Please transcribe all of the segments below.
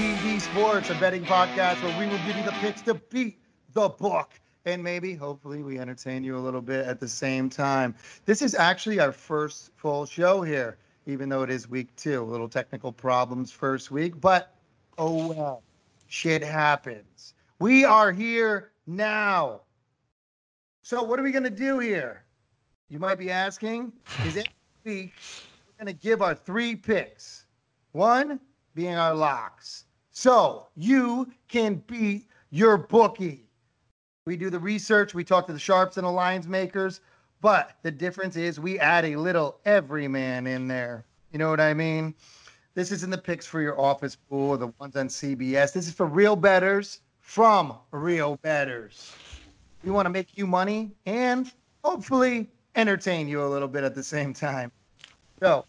G, Sports, a betting podcast where we will give you the picks to beat the book. And maybe, hopefully, we entertain you a little bit at the same time. This is actually our first full show here, even though it is week two. A little technical problems first week, but oh well, shit happens. We are here now. So, what are we going to do here? You might be asking, is it week we're going to give our three picks. One being our locks. So you can beat your bookie. We do the research, we talk to the sharps and the lines makers, but the difference is we add a little everyman in there. You know what I mean? This isn't the picks for your office pool or the ones on CBS. This is for real bettors from real bettors. We want to make you money and hopefully entertain you a little bit at the same time. So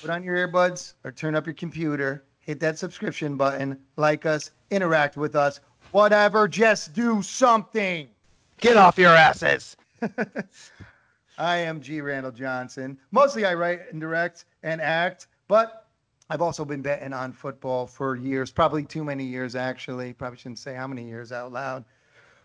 put on your earbuds or turn up your computer, hit that subscription button, like us, interact with us, whatever, just do something. Get off your asses. I am G. Randall Johnson. Mostly I write and direct and act, but I've also been betting on football for years, probably too many years, actually. Probably shouldn't say how many years out loud.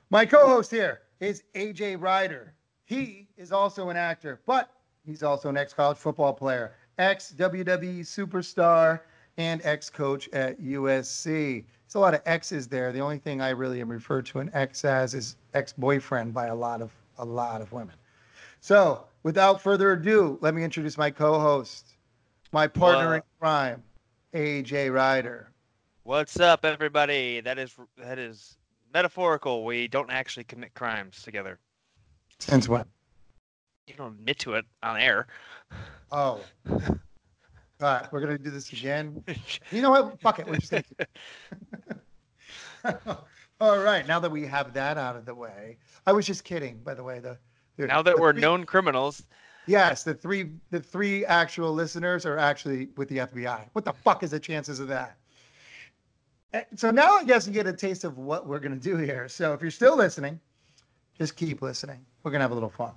My co host here is AJ Ryder. He is also an actor, but he's also an ex college football player, ex WWE superstar, and ex coach at USC. It's a lot of X's there. The only thing I really am referred to an ex as is ex boyfriend by a lot of a lot of women. So, without further ado, let me introduce my co-host, my partner in uh, crime, AJ Ryder. What's up, everybody? That is that is metaphorical. We don't actually commit crimes together. Since when? You don't admit to it on air. Oh. All right, we're gonna do this again. You know what? Fuck it. We're just gonna keep... All right. Now that we have that out of the way, I was just kidding. By the way, the, the now that the we're three- known criminals, Yes, the three the three actual listeners are actually with the FBI. What the fuck is the chances of that? Eh, So now I guess you get a taste of what we're gonna do here. So if you're still listening, just keep listening. We're gonna have a little fun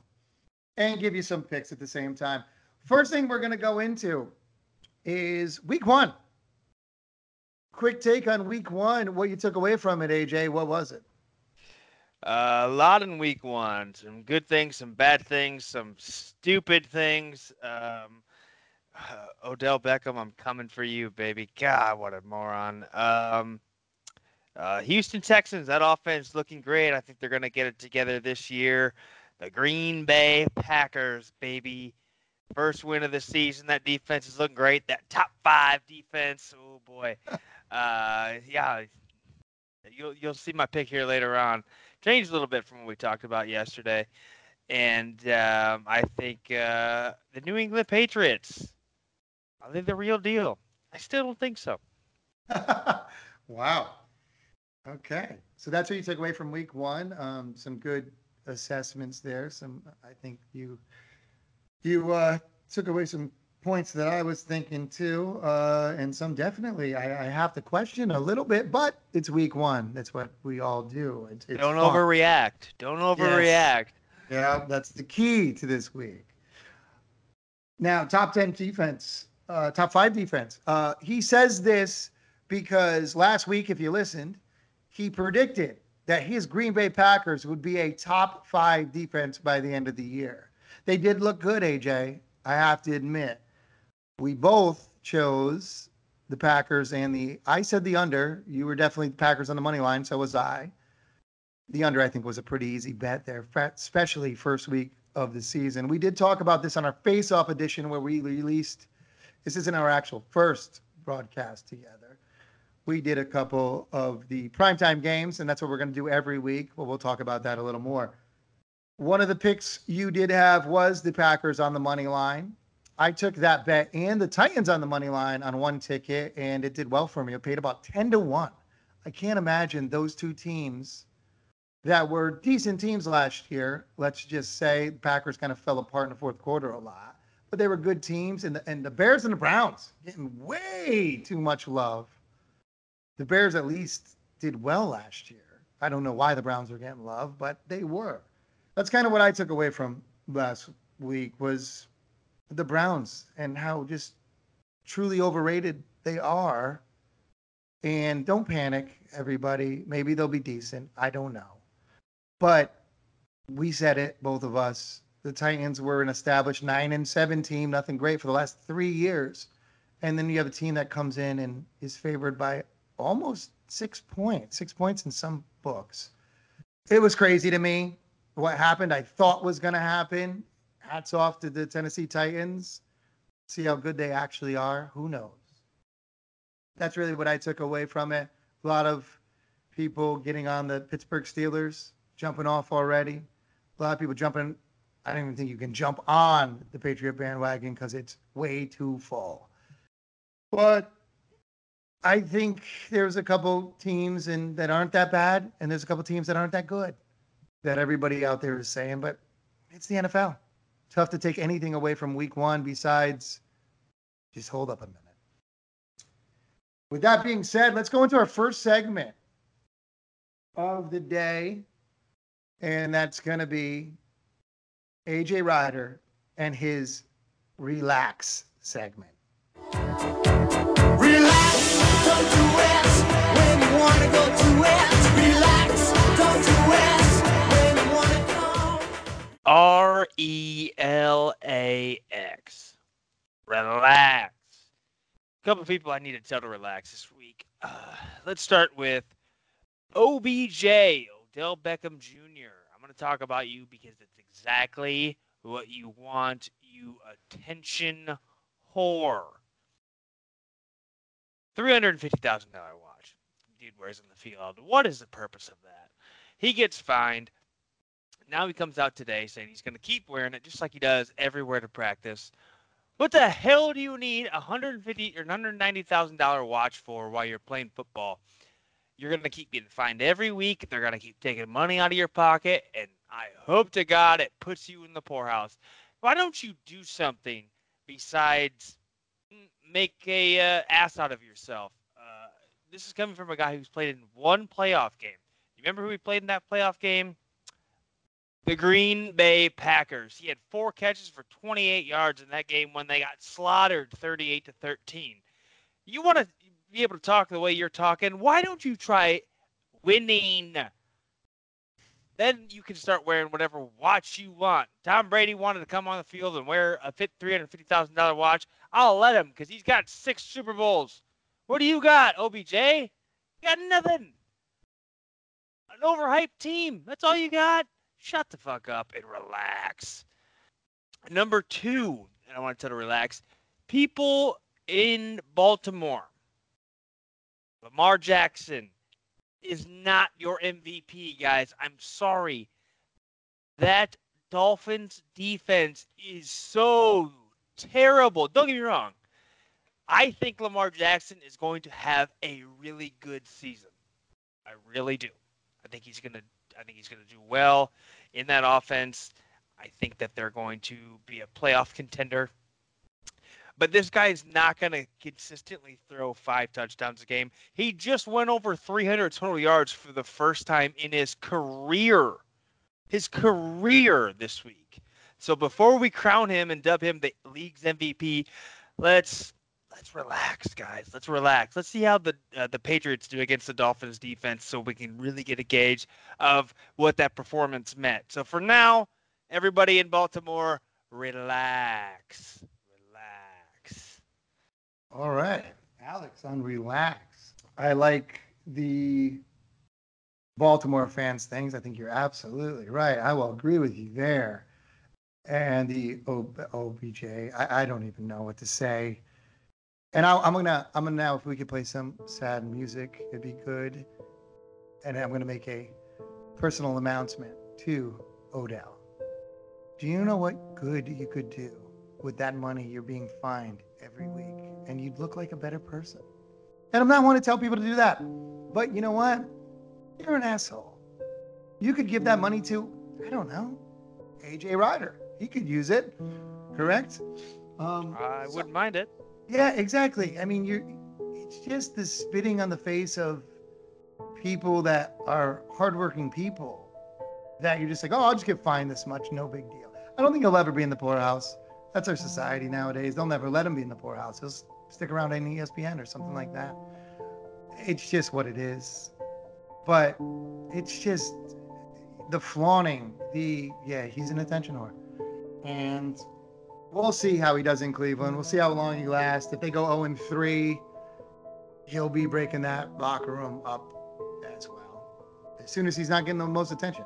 and give you some picks at the same time. First thing we're gonna go into is week one. Quick take on week one. What you took away from it, AJ? What was it? uh, a lot in week one. Some good things, some bad things, some stupid things. Um, Odell Beckham, I'm coming for you, baby. God, what a moron. Um, uh, Houston Texans, that offense looking great. I think they're going to get it together this year. The Green Bay Packers, baby. First win of the season. That defense is looking great. That top five defense. Oh boy. Uh, yeah. You'll you'll see my pick here later on. Changed a little bit from what we talked about yesterday, and um, I think uh, the New England Patriots. Are they the real deal? I still don't think so. wow. Okay. So that's what you took away from week one. Um, some good assessments there. Some, I think you, you uh, took away some points that I was thinking too, uh, and some definitely I, I have to question a little bit, but it's week one. That's what we all do. It's, it's don't fun. overreact. Don't overreact. Yeah, that's the key to this week. Now, top 10 defense, uh, top five defense. Uh, he says this because last week, if you listened, he predicted that his Green Bay Packers would be a top five defense by the end of the year. They did look good, AJ. I have to admit. We both chose the Packers and the. I said the under. You were definitely the Packers on the money line. So was I. The under, I think, was a pretty easy bet there, especially first week of the season. We did talk about this on our face-off edition where we released. This isn't our actual first broadcast together. We did a couple of the primetime games, and that's what we're going to do every week. But we'll talk about that a little more. One of the picks you did have was the Packers on the money line. I took that bet and the Titans on the money line on one ticket, and it did well for me. It paid about 10 to 1. I can't imagine those two teams that were decent teams last year. Let's just say Packers kind of fell apart in the fourth quarter a lot, but they were good teams. And the, and the Bears and the Browns getting way too much love. The Bears at least did well last year. I don't know why the Browns are getting love, but they were. That's kind of what I took away from last week was the Browns and how just truly overrated they are. And don't panic, everybody. Maybe they'll be decent. I don't know. But we said it, both of us. The Titans were an established nine and seven team, nothing great for the last three years. And then you have a team that comes in and is favored by almost six points, six points in some books. It was crazy to me what happened. I thought was going to happen. Hats off to the Tennessee Titans. See how good they actually are. Who knows? That's really what I took away from it. A lot of people getting on the Pittsburgh Steelers, jumping off already. A lot of people jumping. I don't even think you can jump on the Patriot bandwagon because it's way too full. But I think there's a couple teams and that aren't that bad, and there's a couple teams that aren't that good. That everybody out there is saying, but it's the NFL. Tough to take anything away from Week One besides just hold up a minute. With that being said, let's go into our first segment of the day, and that's going to be AJ Ryder and his relax segment. Relax, E L A X. Relax. A couple people I need to tell to relax this week. Uh, let's start with OBJ, Odell Beckham Jr. I'm going to talk about you because it's exactly what you want, you attention whore. $350,000 watch. Dude wears in the field. What is the purpose of that? He gets fined. Now he comes out today saying he's going to keep wearing it just like he does everywhere to practice. What the hell do you need a 150 or 190 thousand dollar watch for while you're playing football? You're gonna keep getting fined every week. They're gonna keep taking money out of your pocket, and I hope to God it puts you in the poorhouse. Why don't you do something besides make a uh, ass out of yourself? Uh, this is coming from a guy who's played in one playoff game. You remember who he played in that playoff game? The Green Bay Packers. He had four catches for 28 yards in that game when they got slaughtered 38 to 13. You want to be able to talk the way you're talking? Why don't you try winning? Then you can start wearing whatever watch you want. Tom Brady wanted to come on the field and wear a fit $350,000 watch. I'll let him because he's got six Super Bowls. What do you got, OBJ? You got nothing. An overhyped team. That's all you got shut the fuck up and relax. Number two, and I want to tell to relax. People in Baltimore, Lamar Jackson is not your MVP, guys. I'm sorry. That Dolphins defense is so terrible. Don't get me wrong. I think Lamar Jackson is going to have a really good season. I really do. I think he's going to I think he's going to do well in that offense. I think that they're going to be a playoff contender. But this guy is not going to consistently throw five touchdowns a game. He just went over 300 total yards for the first time in his career. His career this week. So before we crown him and dub him the league's MVP, let's let's relax, guys. Let's relax. Let's see how the uh, the Patriots do against the Dolphins defense, so we can really get a gauge of what that performance meant. So for now, everybody in Baltimore, relax, relax. All right, Alex on relax. I like the Baltimore fans things. I think you're absolutely right. I will agree with you there. And the OBJ, I, I don't even know what to say. And I, I'm gonna, I'm gonna now, if we could play some sad music, it'd be good. And I'm gonna make a personal announcement to Odell. Do you know what good you could do with that money you're being fined every week? And you'd look like a better person. And I'm not one to tell people to do that. But you know what? You're an asshole. You could give that money to, I don't know, AJ Ryder. He could use it, correct? Um, I so- wouldn't mind it. Yeah, exactly. I mean, you're. It's just the spitting on the face of people that are hardworking people. That you're just like, oh, I'll just get fined this much, no big deal. I don't think he'll ever be in the poorhouse. That's our society nowadays. They'll never let him be in the poorhouse. He'll stick around in ESPN or something like that. It's just what it is. But it's just the flaunting. The yeah, he's an attention whore, and we'll see how he does in Cleveland. We'll see how long he lasts. If they go 0 and 3, he'll be breaking that locker room up as well. As soon as he's not getting the most attention,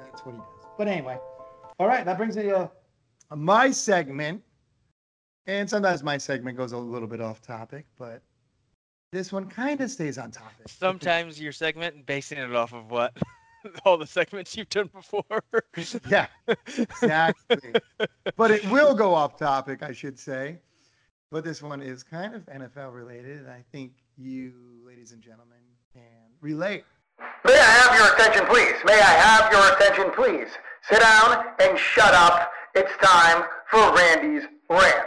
that's what he does. But anyway, all right, that brings me to uh, my segment. And sometimes my segment goes a little bit off topic, but this one kind of stays on topic. Sometimes your segment basing it off of what all the segments you've done before. Yeah, exactly. but it will go off topic, I should say. But this one is kind of NFL related, and I think you, ladies and gentlemen, can relate. May I have your attention, please? May I have your attention, please? Sit down and shut up. It's time for Randy's rant.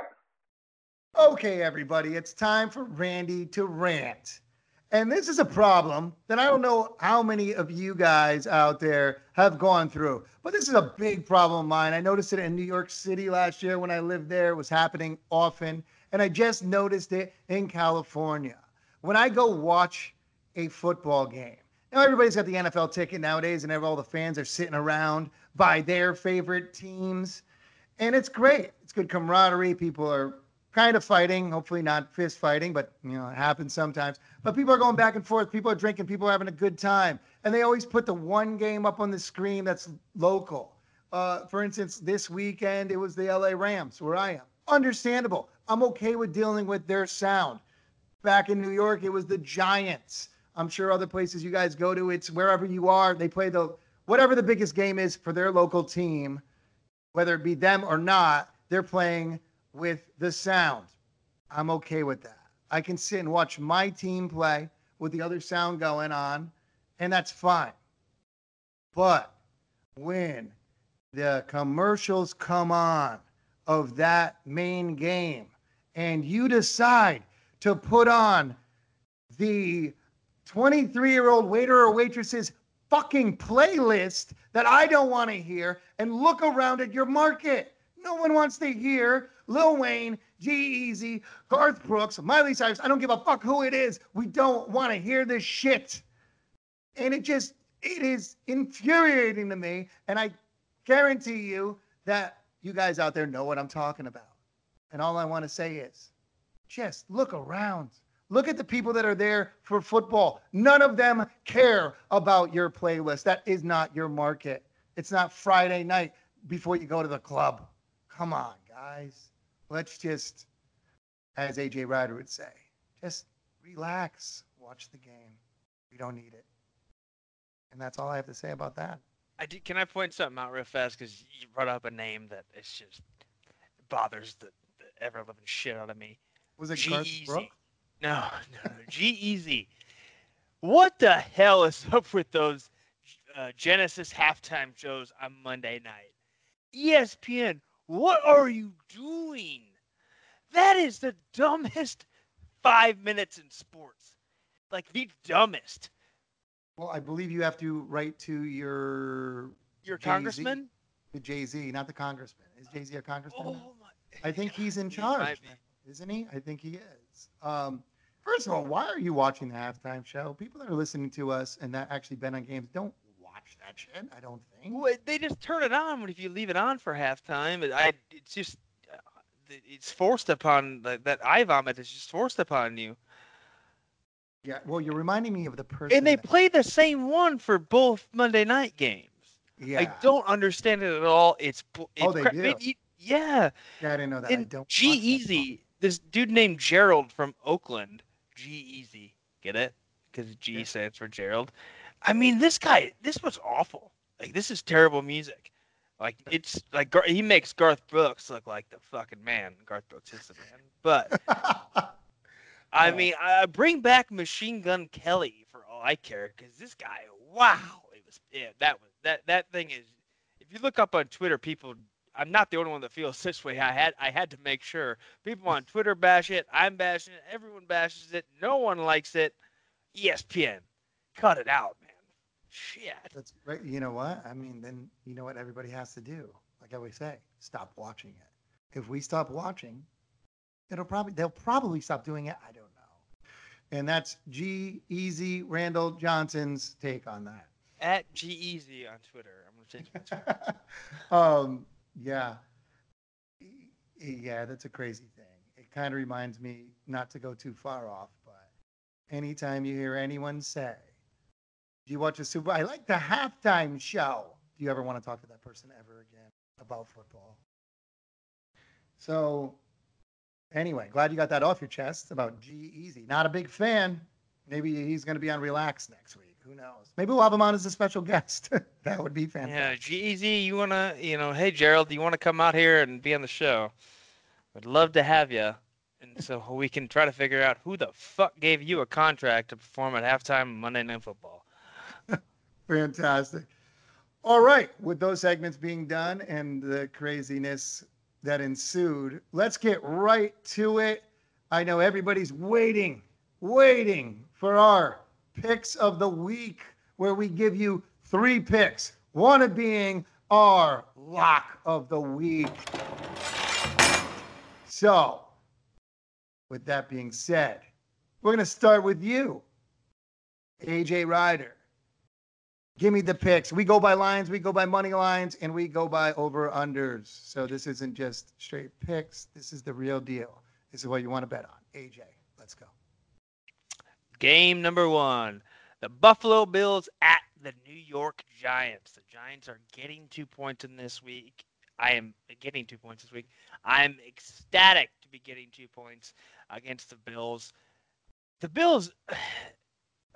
Okay, everybody, it's time for Randy to rant. And this is a problem that I don't know how many of you guys out there have gone through, but this is a big problem of mine. I noticed it in New York City last year when I lived there. It was happening often. And I just noticed it in California. When I go watch a football game, now everybody's got the NFL ticket nowadays, and all the fans are sitting around by their favorite teams. And it's great. It's good camaraderie. People are kind of fighting, hopefully not fist fighting, but you know, it happens sometimes. But people are going back and forth. People are drinking. People are having a good time. And they always put the one game up on the screen that's local. Uh, for instance, this weekend it was the LA Rams, where I am. Understandable. I'm okay with dealing with their sound. Back in New York, it was the Giants. I'm sure other places you guys go to, it's wherever you are, they play the whatever the biggest game is for their local team, whether it be them or not, they're playing with the sound. I'm okay with that. I can sit and watch my team play with the other sound going on, and that's fine. But when the commercials come on of that main game and you decide to put on the 23 year old waiter or waitress's fucking playlist that I don't want to hear and look around at your market. No one wants to hear Lil Wayne, G-Eazy, Garth Brooks, Miley Cyrus. I don't give a fuck who it is. We don't want to hear this shit. And it just, it is infuriating to me. And I guarantee you that you guys out there know what I'm talking about. And all I want to say is just look around. Look at the people that are there for football. None of them care about your playlist. That is not your market. It's not Friday night before you go to the club. Come on, guys. Let's just, as AJ Ryder would say, just relax. Watch the game. We don't need it. And that's all I have to say about that. I did, can I point something out real fast? Because you brought up a name that it's just bothers the, the ever living shit out of me. Was it Garth. Brooks? No, no, no. G-Eazy. What the hell is up with those uh, Genesis halftime shows on Monday night? ESPN, what are you doing? That is the dumbest five minutes in sports. Like the dumbest. Well, I believe you have to write to your Your Jay-Z? congressman? the Jay Z, not the congressman. Is Jay Z a congressman? Oh. I think he's in charge, be. isn't he? I think he is. Um, first of all, why are you watching the halftime show? People that are listening to us and that actually been on games don't watch that shit. I don't think. Well, they just turn it on if you leave it on for halftime. It, I, it's just, uh, it's forced upon that that eye vomit is just forced upon you. Yeah. Well, you're reminding me of the person. And they play the same one for both Monday night games. Yeah. I don't understand it at all. It's, it's Oh, they do? it- yeah. Yeah, I didn't know that. I don't. G-Eazy, this dude named Gerald from Oakland. G-Eazy, get it? Because G Yeah. stands for Gerald. I mean, this guy, this was awful. Like, this is terrible music. Like, it's like he makes Garth Brooks look like the fucking man. Garth Brooks is the man. But I mean, I bring back Machine Gun Kelly for all I care, because this guy, wow, it was yeah, that was that that thing is. If you look up on Twitter, people. I'm not the only one that feels this way. I had I had to make sure people on Twitter bash it. I'm bashing it. Everyone bashes it. No one likes it. ESPN, cut it out. Shit. That's right. You know what? I mean, then you know what everybody has to do. Like I always say, stop watching it. If we stop watching, it'll probably they'll probably stop doing it. I don't know. And that's G Easy Randall Johnson's take on that. At G Easy on Twitter. I'm gonna change my Twitter. um, yeah, yeah, that's a crazy thing. It kind of reminds me not to go too far off, but anytime you hear anyone say, "Do you watch a Super?" I like the halftime show. Do you ever want to talk to that person ever again about football? So, anyway, glad you got that off your chest about G-Eazy. Not a big fan. Maybe he's going to be on Relax next week. Who knows? Maybe we'll have him on as a special guest. that would be fantastic. Yeah, G Easy, you wanna, you know, hey Gerald, do you wanna come out here and be on the show? Would love to have you, and so we can try to figure out who the fuck gave you a contract to perform at halftime Monday Night Football. Fantastic. All right, with those segments being done and the craziness that ensued, let's get right to it. I know everybody's waiting, waiting for our picks of the week, where we give you three picks, one of being our lock of the week. So, with that being said, we're going to start with you, AJ Ryder. Give me the picks. We go by lines, we go by money lines, and we go by over unders. So this isn't just straight picks. This is the real deal. This is what you want to bet on. AJ, let's go. Game number one: the Buffalo Bills at the New York Giants. The Giants are getting two points in this week. I am getting two points this week. I'm ecstatic to be getting two points against the Bills. The Bills,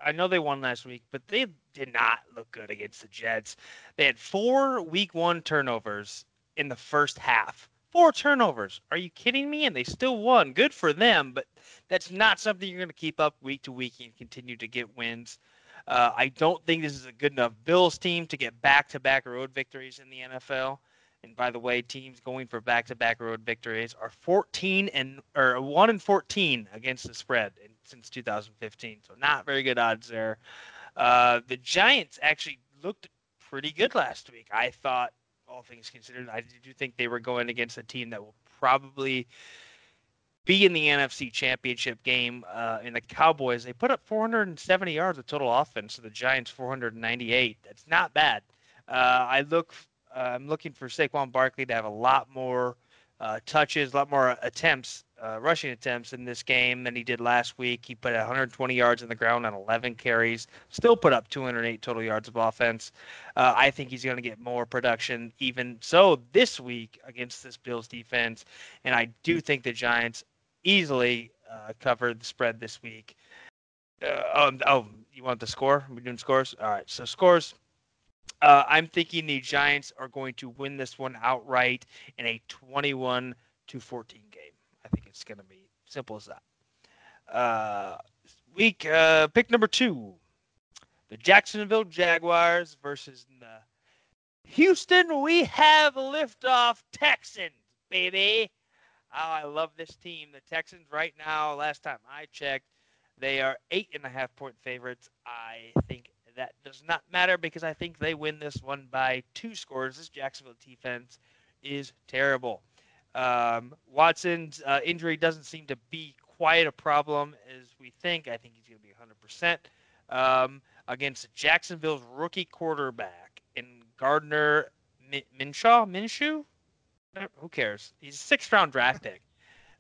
I know they won last week, but they did not look good against the Jets. They had four week one turnovers in the first half. Four turnovers. Are you kidding me? And they still won. Good for them, but that's not something you're going to keep up week to week and continue to get wins. Uh, I don't think this is a good enough Bills team to get back to back road victories in the NFL. And by the way, teams going for back to back road victories are 14 and or 1 and 14 against the spread in, since 2015. So not very good odds there. Uh, the Giants actually looked pretty good last week. I thought, all things considered, I do think they were going against a team that will probably be in the NFC Championship game. Uh, in the Cowboys, they put up 470 yards of total offense. So the Giants 498. That's not bad. Uh, I look, I'm looking for Saquon Barkley to have a lot more uh, touches, a lot more attempts, uh, rushing attempts in this game than he did last week. He put 120 yards on the ground on 11 carries, still put up 208 total yards of offense. Uh, I think he's going to get more production even so this week against this Bills defense. And I do think the Giants easily uh, covered the spread this week. Uh, oh, oh, you want the score? We're doing scores? All right. So scores. Uh, I'm thinking the Giants are going to win this one outright in a 21 to 14 game. I think it's going to be simple as that. Uh, week uh, pick number two, the Jacksonville Jaguars versus the Houston. We have liftoff Texans, baby. Oh, I love this team. The Texans right now. Last time I checked, they are eight and a half point favorites. I think that does not matter because I think they win this one by two scores. This Jacksonville defense is terrible. Um, Watson's uh, injury doesn't seem to be quite a problem as we think. I think he's going to be 100% um, against Jacksonville's rookie quarterback in Gardner Min- Minshaw. Minshew? Who cares? He's a sixth round draft pick.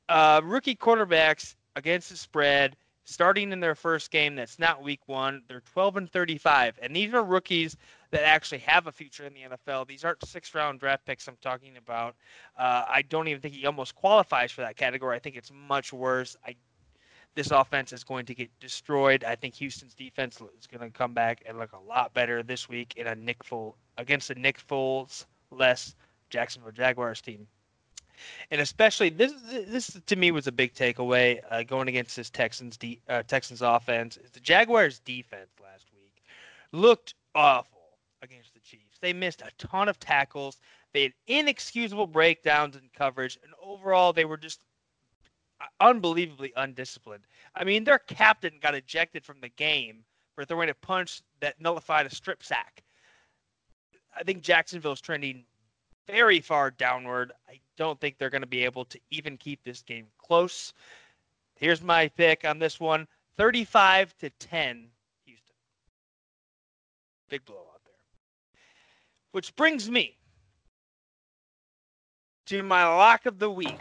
Uh, rookie quarterbacks against the spread starting in their first game that's not week one. They're 12 and 35. And these are rookies that actually have a future in the NFL. These aren't six round draft picks I'm talking about. Uh, I don't even think he almost qualifies for that category. I think it's much worse. I this offense is going to get destroyed. I think Houston's defense is going to come back and look a lot better this week in a Nick Foles against a Nick Foles less Jacksonville Jaguars team and especially this this to me was a big takeaway uh, going against this Texans de- uh, Texans offense. The Jaguars defense last week looked awful. against the Chiefs. They missed a ton of tackles. They had inexcusable breakdowns in coverage, and overall, they were just unbelievably undisciplined. I mean, their captain got ejected from the game for throwing a punch that nullified a strip sack. I think Jacksonville's trending very far downward. I don't think they're going to be able to even keep this game close. Here's my pick on this one 35 to 10, Houston. Big blowout there. Which brings me to my lock of the week.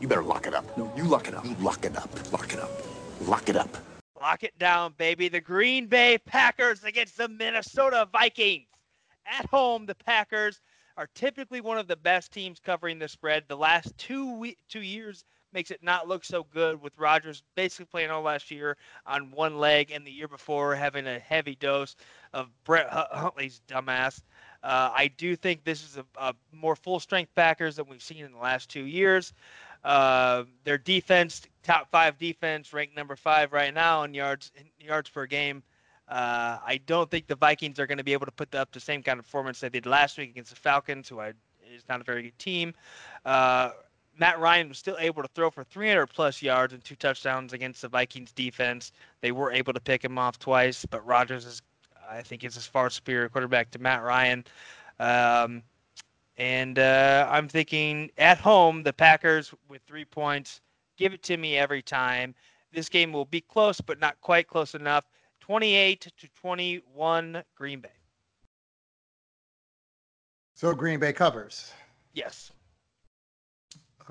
You better lock it up. No, you lock it up. You lock it up. Lock it up. Lock it up. Lock it down, baby. The Green Bay Packers against the Minnesota Vikings. At home, the Packers are typically one of the best teams covering the spread. The last two we- two years makes it not look so good with Rodgers basically playing all last year on one leg and the year before having a heavy dose of Brett Hu- Hundley's dumbass. Uh, I do think this is a, a more full strength Packers than we've seen in the last two years. Uh, their defense, top five defense, ranked number five right now in yards in yards per game. Uh, I don't think the Vikings are going to be able to put up the same kind of performance they did last week against the Falcons, who is not a very good team. Uh, Matt Ryan was still able to throw for 300 plus yards and two touchdowns against the Vikings defense. They were able to pick him off twice, but Rodgers is, I think, is as far superior quarterback to Matt Ryan. Um, and uh, I'm thinking at home, the Packers with three points. Give it to me every time. This game will be close, but not quite close enough. 28 to 21, Green Bay. So Green Bay covers. Yes.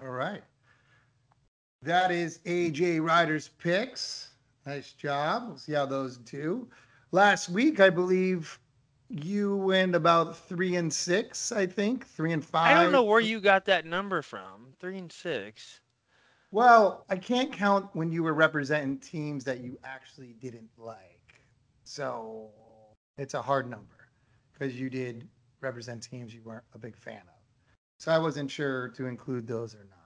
All right. That is AJ Ryder's picks. Nice job. We'll see how those do. Last week, I believe you went about three and six, I think. Three and five. I don't know where you got that number from. Three and six. Well, I can't count when you were representing teams that you actually didn't like. So it's a hard number because you did represent teams you weren't a big fan of. So I wasn't sure to include those or not.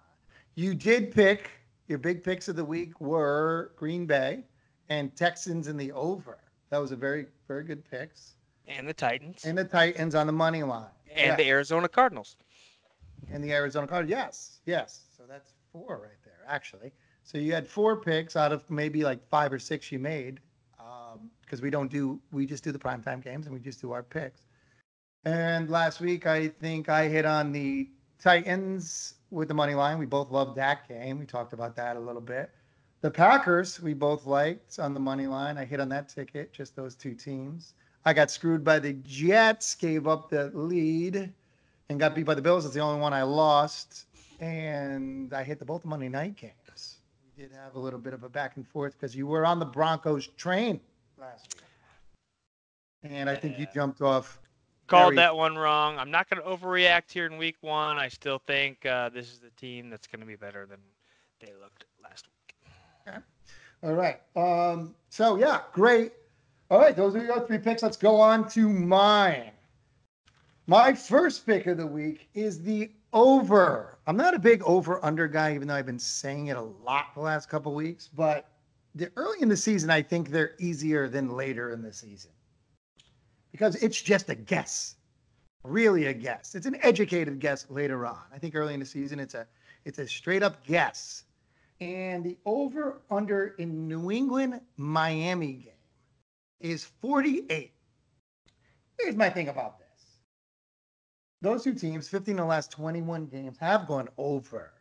You did pick your big picks of the week were Green Bay and Texans in the over. That was a very, very good picks. And the Titans. And the Titans on the money line. and Yeah. the Arizona Cardinals. And the Arizona Cardinals. Yes, yes. So that's four right there, actually. So you had four picks out of maybe like five or six you made, um, because we don't do we just do the primetime games and we just do our picks. And last week I think I hit on the Titans with the money line. We both loved that game. We talked about that a little bit. The Packers we both liked on the money line. I hit on that ticket, just those two teams. I got screwed by the Jets, gave up the lead and got beat by the Bills. It's the only one I lost. And I hit the both Monday night games. We did have a little bit of a back and forth because you were on the Broncos train last week. And I think you jumped off. Called very- that one wrong. I'm not going to overreact here in week one. I still think uh, this is the team that's going to be better than they looked last week. All right. Um, so yeah, great. All right, those are your three picks. Let's go on to mine. My first pick of the week is the over. I'm not a big over under guy, even though I've been saying it a lot the last couple weeks. But the early in the season, I think they're easier than later in the season because it's just a guess, really a guess. It's an educated guess later on. I think early in the season, it's a it's a straight up guess. And the over under in New England Miami game is 48. Here's my thing about this. Those two teams, 15 of the last 21 games, have gone over.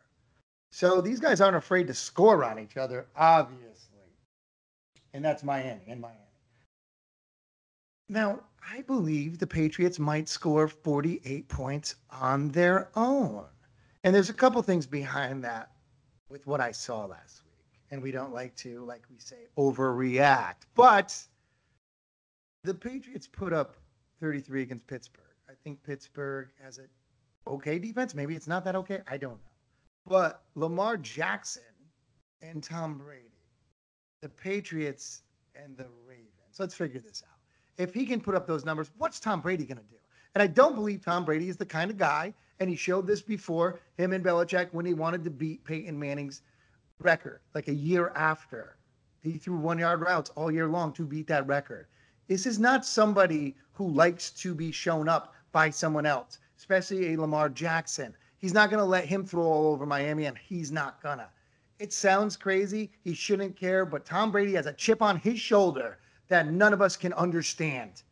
So these guys aren't afraid to score on each other, obviously. And that's Miami and Miami. Now, I believe the Patriots might score 48 points on their own. And there's a couple things behind that with what I saw last week. And we don't like to, like we say, overreact. But the Patriots put up 33 against Pittsburgh. Think Pittsburgh has a okay defense. Maybe it's not that okay. I don't know. But Lamar Jackson and Tom Brady, the Patriots and the Ravens. Let's figure this out. If he can put up those numbers, what's Tom Brady going to do? And I don't believe Tom Brady is the kind of guy, and he showed this before him and Belichick when he wanted to beat Peyton Manning's record, like a year after. He threw one yard routes all year long to beat that record. This is not somebody who likes to be shown up by someone else, especially a Lamar Jackson. He's not going to let him throw all over Miami, and he's not gonna. It sounds crazy. He shouldn't care, but Tom Brady has a chip on his shoulder that none of us can understand.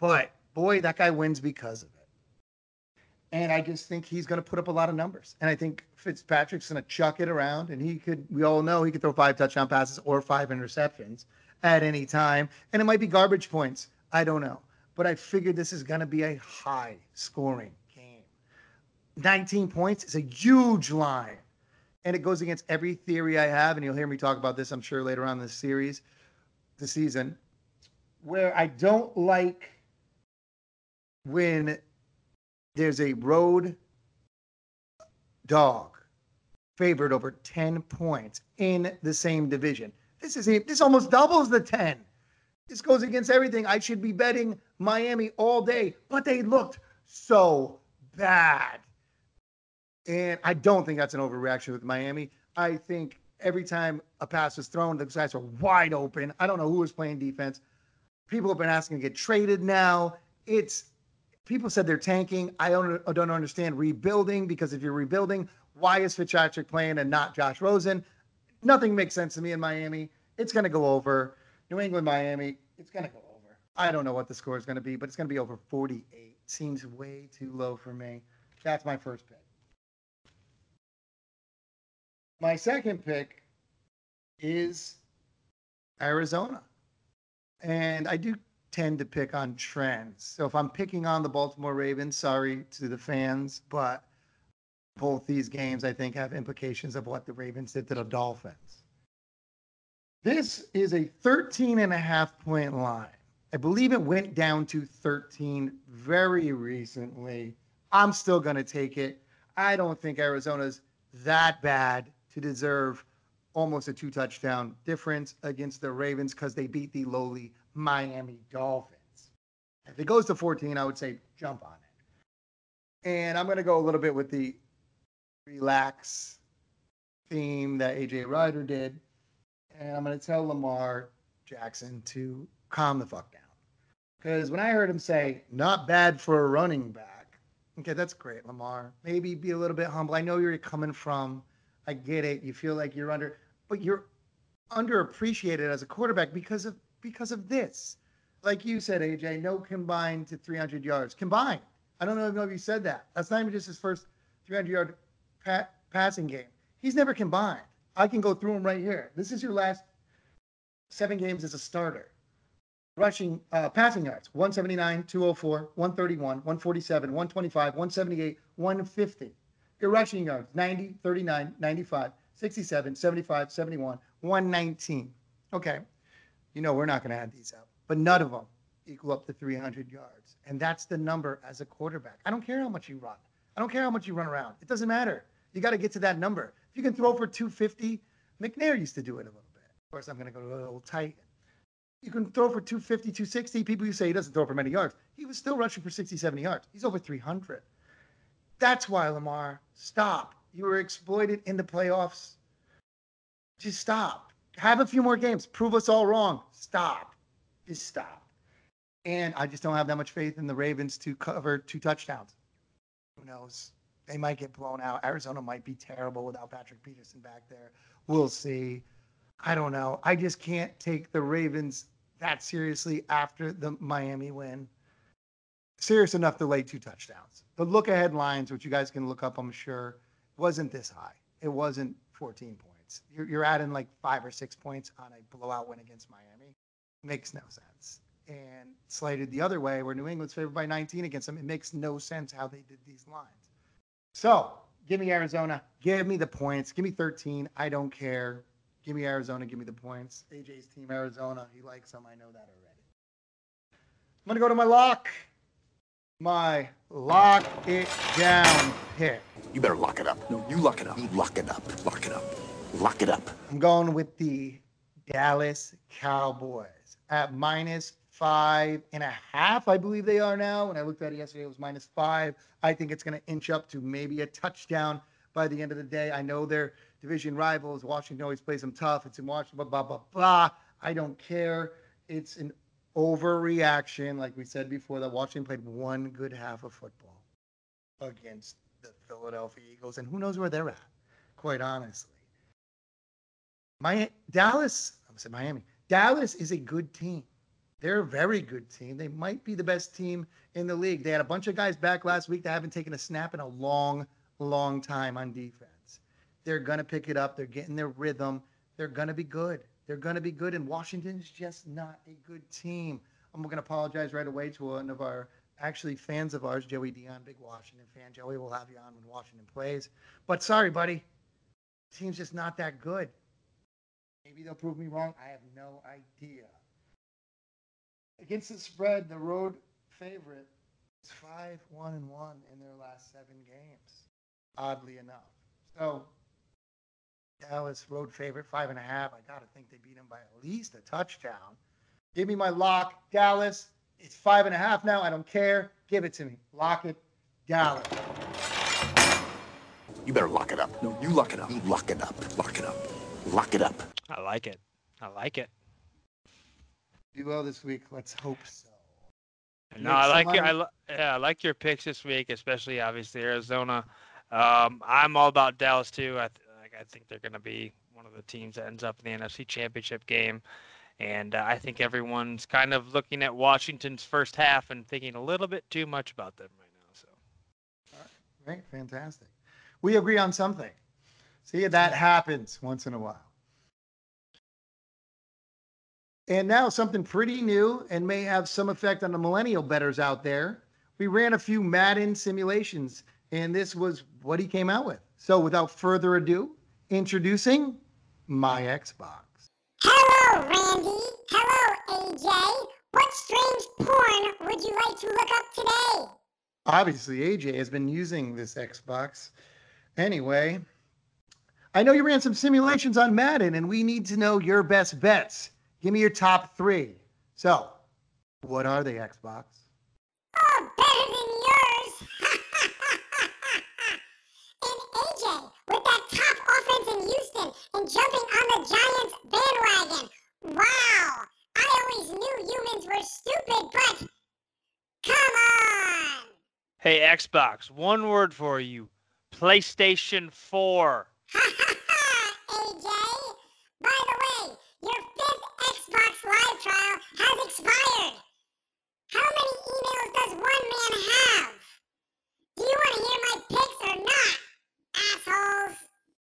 But boy, that guy wins because of it. And I just think he's going to put up a lot of numbers. And I think Fitzpatrick's going to chuck it around, and he could, we all know he could throw five touchdown passes or five interceptions at any time. And it might be garbage points. I don't know. But I figured this is going to be a high scoring game. 19 points is a huge line. And it goes against every theory I have. And you'll hear me talk about this, I'm sure, later on in this series, the season, where I don't like when there's a road dog favored over 10 points in the same division. This is this almost doubles the 10. This goes against everything. I should be betting Miami all day, but they looked so bad. And I don't think that's an overreaction with Miami. I think every time a pass was thrown, the guys were wide open. I don't know who was playing defense. People have been asking to get traded now. It's people said they're tanking. I don't, I don't understand rebuilding because if you're rebuilding, why is Fitzpatrick playing and not Josh Rosen? Nothing makes sense to me in Miami. It's going to go over. New England, Miami, it's going to go over. I don't know what the score is going to be, but it's going to be over 48. Seems way too low for me. That's my first pick. My second pick is Arizona. And I do tend to pick on trends. So if I'm picking on the Baltimore Ravens, sorry to the fans, but both these games I think have implications of what the Ravens did to the Dolphins. This is a 13 and a half point line. I believe it went down to 13 very recently. I'm still going to take it. I don't think Arizona's that bad to deserve almost a two touchdown difference against the Ravens because they beat the lowly Miami Dolphins. If it goes to 14, I would say jump on it. And I'm going to go a little bit with the relax theme that AJ Ryder did. And I'm going to tell Lamar Jackson to calm the fuck down. Because when I heard him say, not bad for a running back, okay, that's great, Lamar. Maybe be a little bit humble. I know where you're coming from, I get it. You feel like you're under, but you're underappreciated as a quarterback because of because of this. Like you said, AJ, no combined to 300 yards. Combined. I don't know if you said that. That's not even just his first 300 yard pa- passing game. He's never combined. I can go through them right here. This is your last seven games as a starter. Rushing, uh, passing yards 179, 204, 131, 147, 125, 178, 150. Your rushing yards 90, 39, 95, 67, 75, 71, 119. Okay. You know, we're not going to add these up, but none of them equal up to 300 yards. And that's the number as a quarterback. I don't care how much you run. I don't care how much you run around. It doesn't matter. You got to get to that number. You can throw for 250, McNair used to do it a little bit. Of course, I'm going to go a little tight. You can throw for 250, 260. People who say he doesn't throw for many yards. He was still rushing for 60, 70 yards. He's over 300. That's why, Lamar, stop. You were exploited in the playoffs. Just stop. Have a few more games. Prove us all wrong. Stop. Just stop. And I just don't have that much faith in the Ravens to cover two touchdowns. Who knows? They might get blown out. Arizona might be terrible without Patrick Peterson back there. We'll see. I don't know. I just can't take the Ravens that seriously after the Miami win. Serious enough to lay two touchdowns. The look ahead lines, which you guys can look up, I'm sure, wasn't this high. It wasn't 14 points. You're, you're adding like five or six points on a blowout win against Miami. Makes no sense. And slated the other way, where New England's favored by 19 against them, it makes no sense how they did these lines. So give me Arizona. Give me the points. Give me 13. I don't care. Give me Arizona. Give me the points. AJ's team, Arizona. He likes them. I know that already. I'm going to go to my lock. My lock it down pick. You better lock it up. No, you lock it up. You lock it up. Lock it up. Lock it up. I'm going with the Dallas Cowboys at minus five and a half, I believe they are now. When I looked at it yesterday, it was minus five. I think it's going to inch up to maybe a touchdown by the end of the day. I know they're division rivals. Washington always plays them tough. It's in Washington, blah, blah, blah. I don't care. It's an overreaction. Like we said before, that Washington played one good half of football against the Philadelphia Eagles, and who knows where they're at, quite honestly. My Dallas, I'm Miami. Dallas is a good team. They're a very good team. They might be the best team in the league. They had a bunch of guys back last week that haven't taken a snap in a long, long time on defense. They're going to pick it up. They're getting their rhythm. They're going to be good. They're going to be good. And Washington's just not a good team. I'm going to apologize right away to one of our actually fans of ours, Joey Dion, big Washington fan. Joey we'll have you on when Washington plays. But sorry, buddy. Team's just not that good. Maybe they'll prove me wrong. I have no idea. Against the spread, the road favorite is five one and one in their last seven games. Oddly enough, so Dallas road favorite five and a half. I gotta think they beat them by at least a touchdown. Give me my lock, Dallas. It's five and a half now. I don't care. Give it to me. Lock it, Dallas. You better lock it up. No, you lock it up. You lock it up. Lock it up. Lock it up. I like it. I like it. Do well this week. Let's hope so. No, I like your, I yeah, I like your picks this week, especially obviously Arizona. Um, I'm all about Dallas too. I th- like, I think they're going to be one of the teams that ends up in the NFC Championship game, and uh, I think everyone's kind of looking at Washington's first half and thinking a little bit too much about them right now. So Right, fantastic. We agree on something. See, that happens once in a while. And now something pretty new and may have some effect on the millennial bettors out there. We ran a few Madden simulations, and this was what he came out with. So without further ado, introducing my Xbox. Hello, Randy. Hello, AJ. What strange porn would you like to look up today? Obviously, AJ has been using this Xbox. Anyway, I know you ran some simulations on Madden, and we need to know your best bets. Give me your top three. So, what are they, Xbox? Oh, better than yours. and AJ, with that top offense in Houston and jumping on the Giants bandwagon. Wow. I always knew humans were stupid, but come on. hey Xbox, one word for you: PlayStation 4. AJ,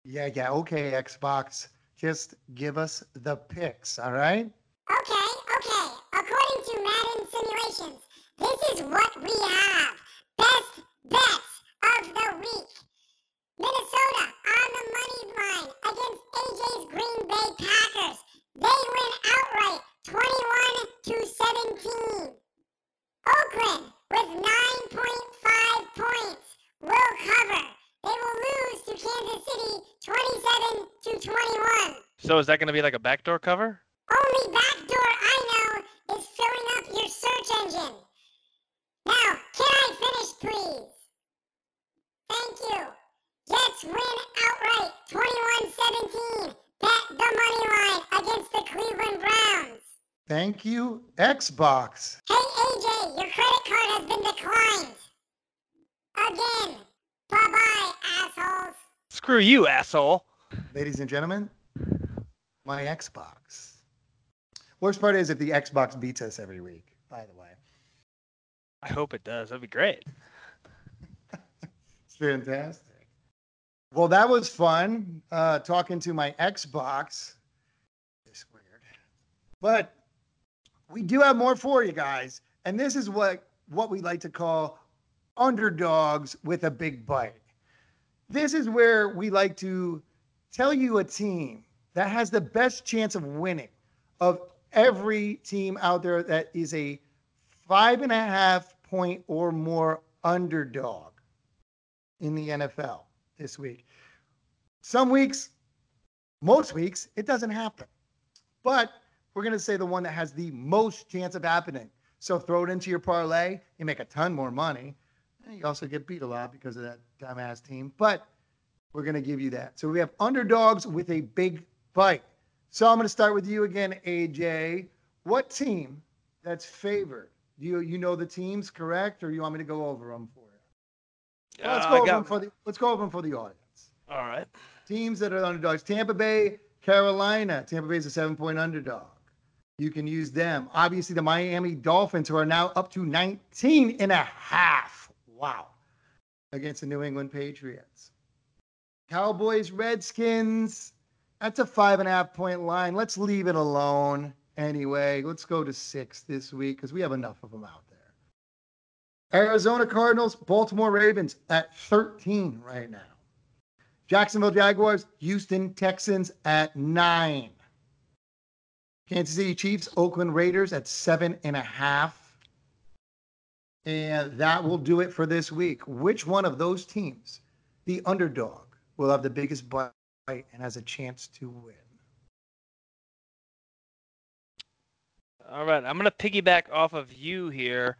Yeah, yeah, okay, Xbox. Just give us the picks, all right? Okay, okay. According to Madden simulations, this is what we have. Best bets of the week. Minnesota on the money line against AJ's Green Bay Packers. They win outright 21 to 17. Oakland with 9.5 points will cover. They will lose to Kansas City 27 to 21. So is that going to be like a backdoor cover? Only backdoor I know is filling up your search engine. Now, can I finish, please? Thank you. Jets win outright 21-17. Bet the money line against the Cleveland Browns. Thank you, Xbox. Hey, AJ, your credit card has been declined. Again. Bye-bye, assholes. Screw you, asshole. Ladies and gentlemen, my Xbox. Worst part is if the Xbox beats us every week, by the way. I hope it does. That'd be great. It's fantastic. Well, that was fun uh, talking to my Xbox. It's weird. But we do have more for you guys. And this is what, what we like to call underdogs with a big bite. This is where we like to tell you a team that has the best chance of winning of every team out there that is a five and a half point or more underdog in the NFL this week. Some weeks, most weeks, it doesn't happen. But we're going to say the one that has the most chance of happening. So throw it into your parlay. You make a ton more money. And you also get beat a lot because of that dumbass team. But we're going to give you that. So we have underdogs with a big bite. So I'm going to start with you again, AJ. What team that's favored. Do you you know the teams correct, or you want me to go over them for you? Well, let's Uh, go I over them for the let's go over them for the audience. All right. Teams that are underdogs: Tampa Bay, Carolina. Tampa Bay is a seven-point underdog. You can use them. Obviously, the Miami Dolphins, who are now up to 19 and a half. Wow. Against the New England Patriots. Cowboys, Redskins. That's a five and a half point line. Let's leave it alone anyway. Let's go to six this week because we have enough of them out there. Arizona Cardinals, Baltimore Ravens at 13 right now. Jacksonville Jaguars, Houston Texans at nine. Kansas City Chiefs, Oakland Raiders at seven and a half. And that will do it for this week. Which one of those teams, the underdog, will have the biggest bite and has a chance to win? All right, I'm gonna piggyback off of you here.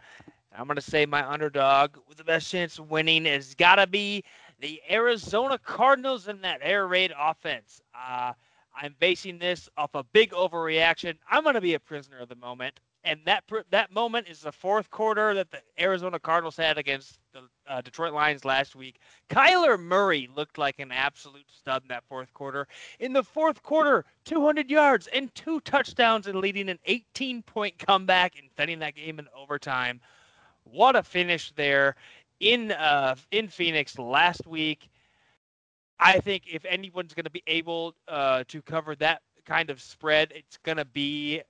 I'm gonna say my underdog with the best chance of winning has gotta be the Arizona Cardinals and that air raid offense. Uh, I'm basing this off a big overreaction. I'm gonna be a prisoner of the moment, and that that moment is the fourth quarter that the Arizona Cardinals had against the uh, Detroit Lions last week. Kyler Murray looked like an absolute stud in that fourth quarter. In the fourth quarter, 200 yards and two touchdowns and leading an 18 point comeback and sending that game in overtime. What a finish there in uh, in Phoenix last week. I think if anyone's going to be able uh, to cover that kind of spread, it's going to be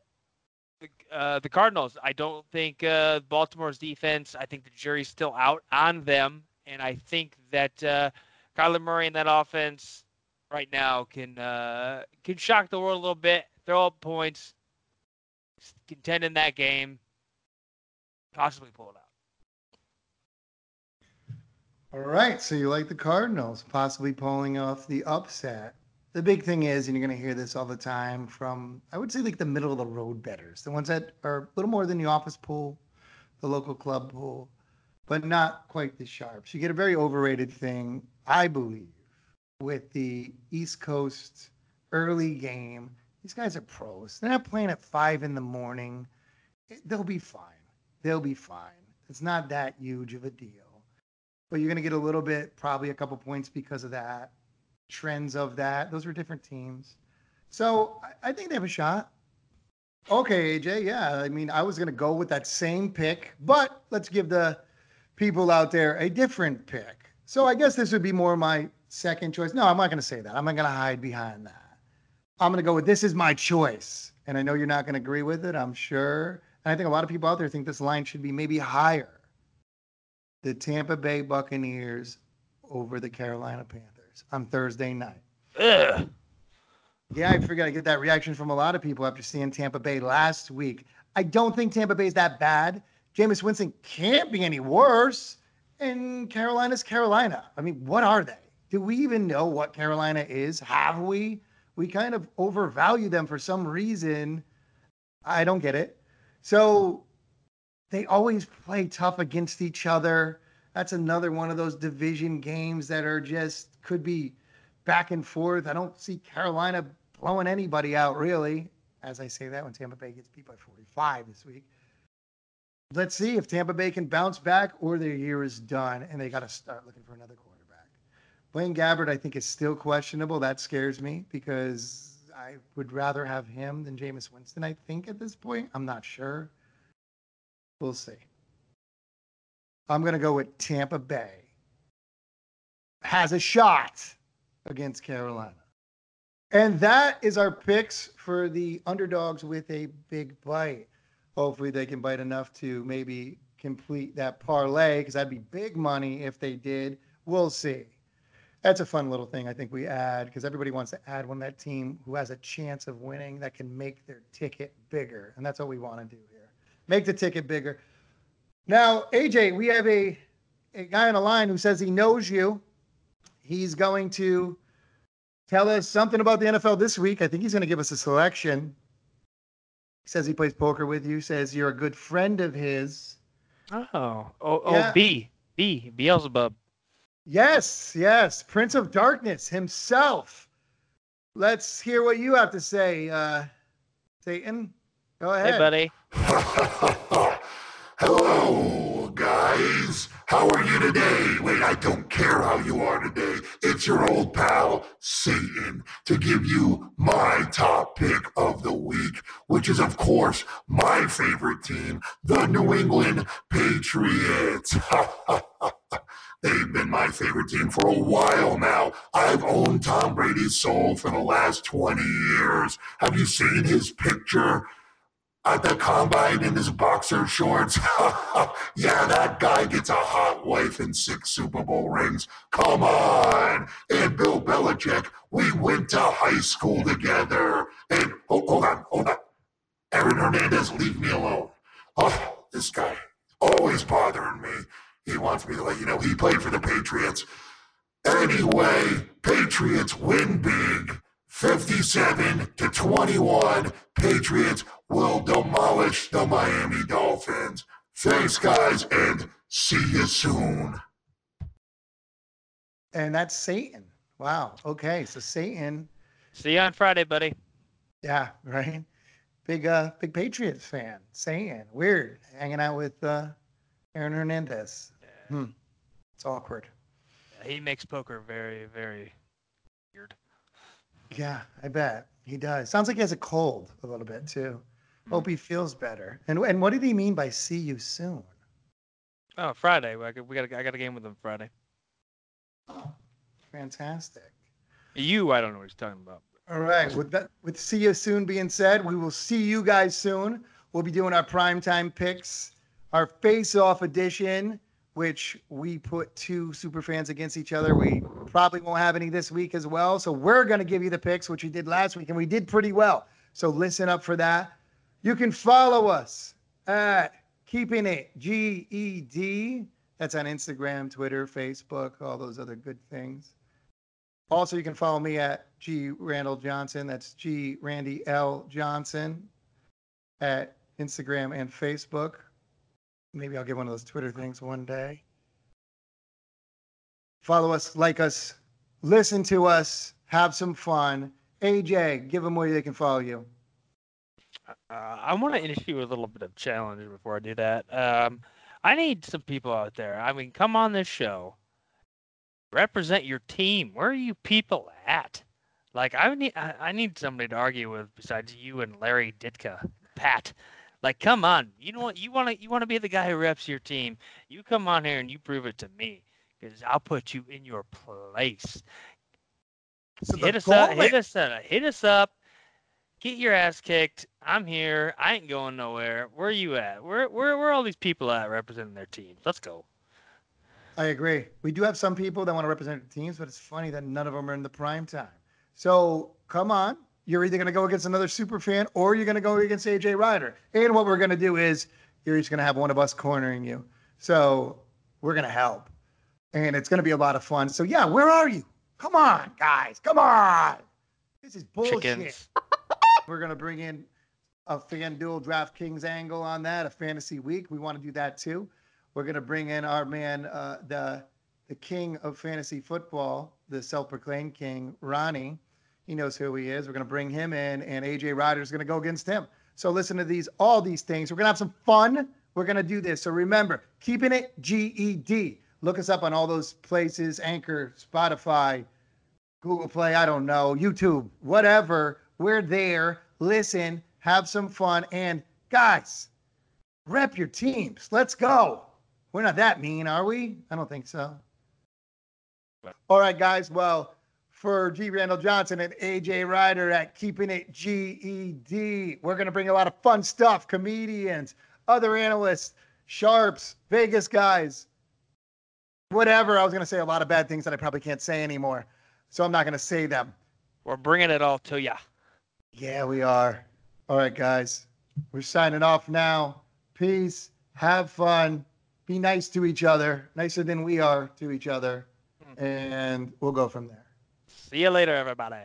the, uh, the Cardinals. I don't think uh, Baltimore's defense. I think the jury's still out on them, and I think that uh, Kyler Murray and that offense right now can uh, can shock the world a little bit, throw up points, contend in that game, possibly pull it out. All right. So you like the Cardinals possibly pulling off the upset. The big thing is, and you're going to hear this all the time from, I would say, like the middle of the road bettors, the ones that are a little more than the office pool, the local club pool, but not quite the sharp. So you get a very overrated thing, I believe, with the East Coast early game. These guys are pros. They're not playing at five in the morning. They'll be fine. They'll be fine. It's not that huge of a deal but you're going to get a little bit, probably a couple points because of that. Trends of that. Those were different teams. So I, think they have a shot. Okay, AJ. Yeah. I mean, I was going to go with that same pick, but let's give the people out there a different pick. So I guess this would be more my second choice. No, I'm not going to say that. I'm not going to hide behind that. I'm going to go with this is my choice. And I know you're not going to agree with it, I'm sure. And I think a lot of people out there think this line should be maybe higher the Tampa Bay Buccaneers over the Carolina Panthers on Thursday night. Ugh. Yeah, I figured I get that reaction from a lot of people after seeing Tampa Bay last week. I don't think Tampa Bay is that bad. Jameis Winston can't be any worse. And Carolina's Carolina. I mean, what are they? Do we even know what Carolina is? Have we? We kind of overvalue them for some reason. I don't get it. So they always play tough against each other. That's another one of those division games that are just could be back and forth. I don't see Carolina blowing anybody out really. As I say that, when Tampa Bay gets beat by 45 this week. Let's see if Tampa Bay can bounce back or their year is done and they got to start looking for another quarterback. Blaine Gabbert, I think, is still questionable. That scares me because I would rather have him than Jameis Winston, I think, at this point. I'm not sure. We'll see. I'm going to go with Tampa Bay. Has a shot against Carolina. And that is our picks for the underdogs with a big bite. Hopefully, they can bite enough to maybe complete that parlay because that'd be big money if they did. We'll see. That's a fun little thing I think we add because everybody wants to add one that team who has a chance of winning that can make their ticket bigger. And that's what we want to do here. Make the ticket bigger. Now, AJ, we have a, a guy on the line who says he knows you. He's going to tell us something about the NFL this week. I think he's going to give us a selection. He says he plays poker with you, says you're a good friend of his. Oh, oh, oh, Yeah. B, B, Beelzebub. Yes, yes, Prince of Darkness himself. Let's hear what you have to say, uh, Satan. Go ahead. Hey, buddy. Hello, guys. How are you today? Wait, I don't care how you are today. It's your old pal, Satan, to give you my top pick of the week, which is, of course, my favorite team, the New England Patriots. They've been my favorite team for a while now. I've owned Tom Brady's soul for the last 20 years. Have you seen his picture? At the combine in his boxer shorts. yeah, that guy gets a hot wife and six Super Bowl rings. Come on. And Bill Belichick, we went to high school together. And oh, hold on, hold on. Aaron Hernandez, leave me alone. Oh, this guy always bothering me. He wants me to let you know he played for the Patriots. Anyway, Patriots win big. 57 to 21. Patriots will demolish the Miami Dolphins. Thanks, guys, and see you soon. And that's Satan. Wow. Okay. So Satan, See you on Friday, buddy. yeah, right. Big uh big Patriots fan. Satan. Weird. Hanging out with uh Aaron Hernandez. Hmm. It's awkward. He makes poker very, very weird. Yeah, I bet. He does. Sounds like he has a cold a little bit too. Hope he feels better. And and what did he mean by see you soon? Oh, Friday. Got, we got. A, I got a game with him Friday. Oh, fantastic. You, I don't know what he's talking about. All right. With that, with see you soon being said, we will see you guys soon. We'll be doing our primetime picks, our face-off edition, which we put two super fans against each other. We probably won't have any this week as well. So we're gonna give you the picks, which we did last week, and we did pretty well. So listen up for that. You can follow us at Keeping It GED. That's on Instagram, Twitter, Facebook, all those other good things. Also, you can follow me at G Randall Johnson. That's G Randy L Johnson at Instagram and Facebook. Maybe I'll get one of those Twitter things one day. Follow us, like us, listen to us, have some fun. AJ, give them where they can follow you. Uh, I want to issue a little bit of challenge before I do that. Um, I need some people out there. I mean, come on this show, represent your team. Where are you people at? Like, I need I, need somebody to argue with besides you and Larry Ditka, Pat. Like, come on. You know what? You want to you want to be the guy who reps your team. You come on here and you prove it to me, because I'll put you in your place. So hit us up. Hit us up. Hit us up. Get your ass kicked. I'm here. I ain't going nowhere. Where are you at? Where where where are all these people at representing their teams? Let's go. I agree. We do have some people that want to represent teams, but it's funny that none of them are in the prime time. So come on. You're either going to go against another super fan or you're going to go against AJ Ryder. And what we're going to do is you're just going to have one of us cornering you. So we're going to help. And it's going to be a lot of fun. So, yeah, where are you? Come on, guys. Come on. This is bullshit. Chickens. We're going to bring in a FanDuel DraftKings angle on that, a fantasy week. We want to do that too. We're going to bring in our man, uh, the the king of fantasy football, the self-proclaimed king, Ronnie. He knows who he is. We're going to bring him in, and AJ Ryder's going to go against him. So listen to these, all these things. We're going to have some fun. We're going to do this. So remember, keeping it GED. Look us up on all those places: Anchor, Spotify, Google Play. I don't know, YouTube, whatever. We're there. Listen, have some fun, and guys, rep your teams. Let's go. We're not that mean, are we? I don't think so. All right, guys. Well, for G. Randall Johnson and AJ Ryder at Keeping It GED, we're going to bring a lot of fun stuff comedians, other analysts, sharps, Vegas guys, whatever. I was going to say a lot of bad things that I probably can't say anymore. So I'm not going to say them. We're bringing it all to ya. Yeah, we are. All right, guys. We're signing off now. Peace. Have fun. Be nice to each other, nicer than we are to each other. Hmm. And we'll go from there. See you later, everybody.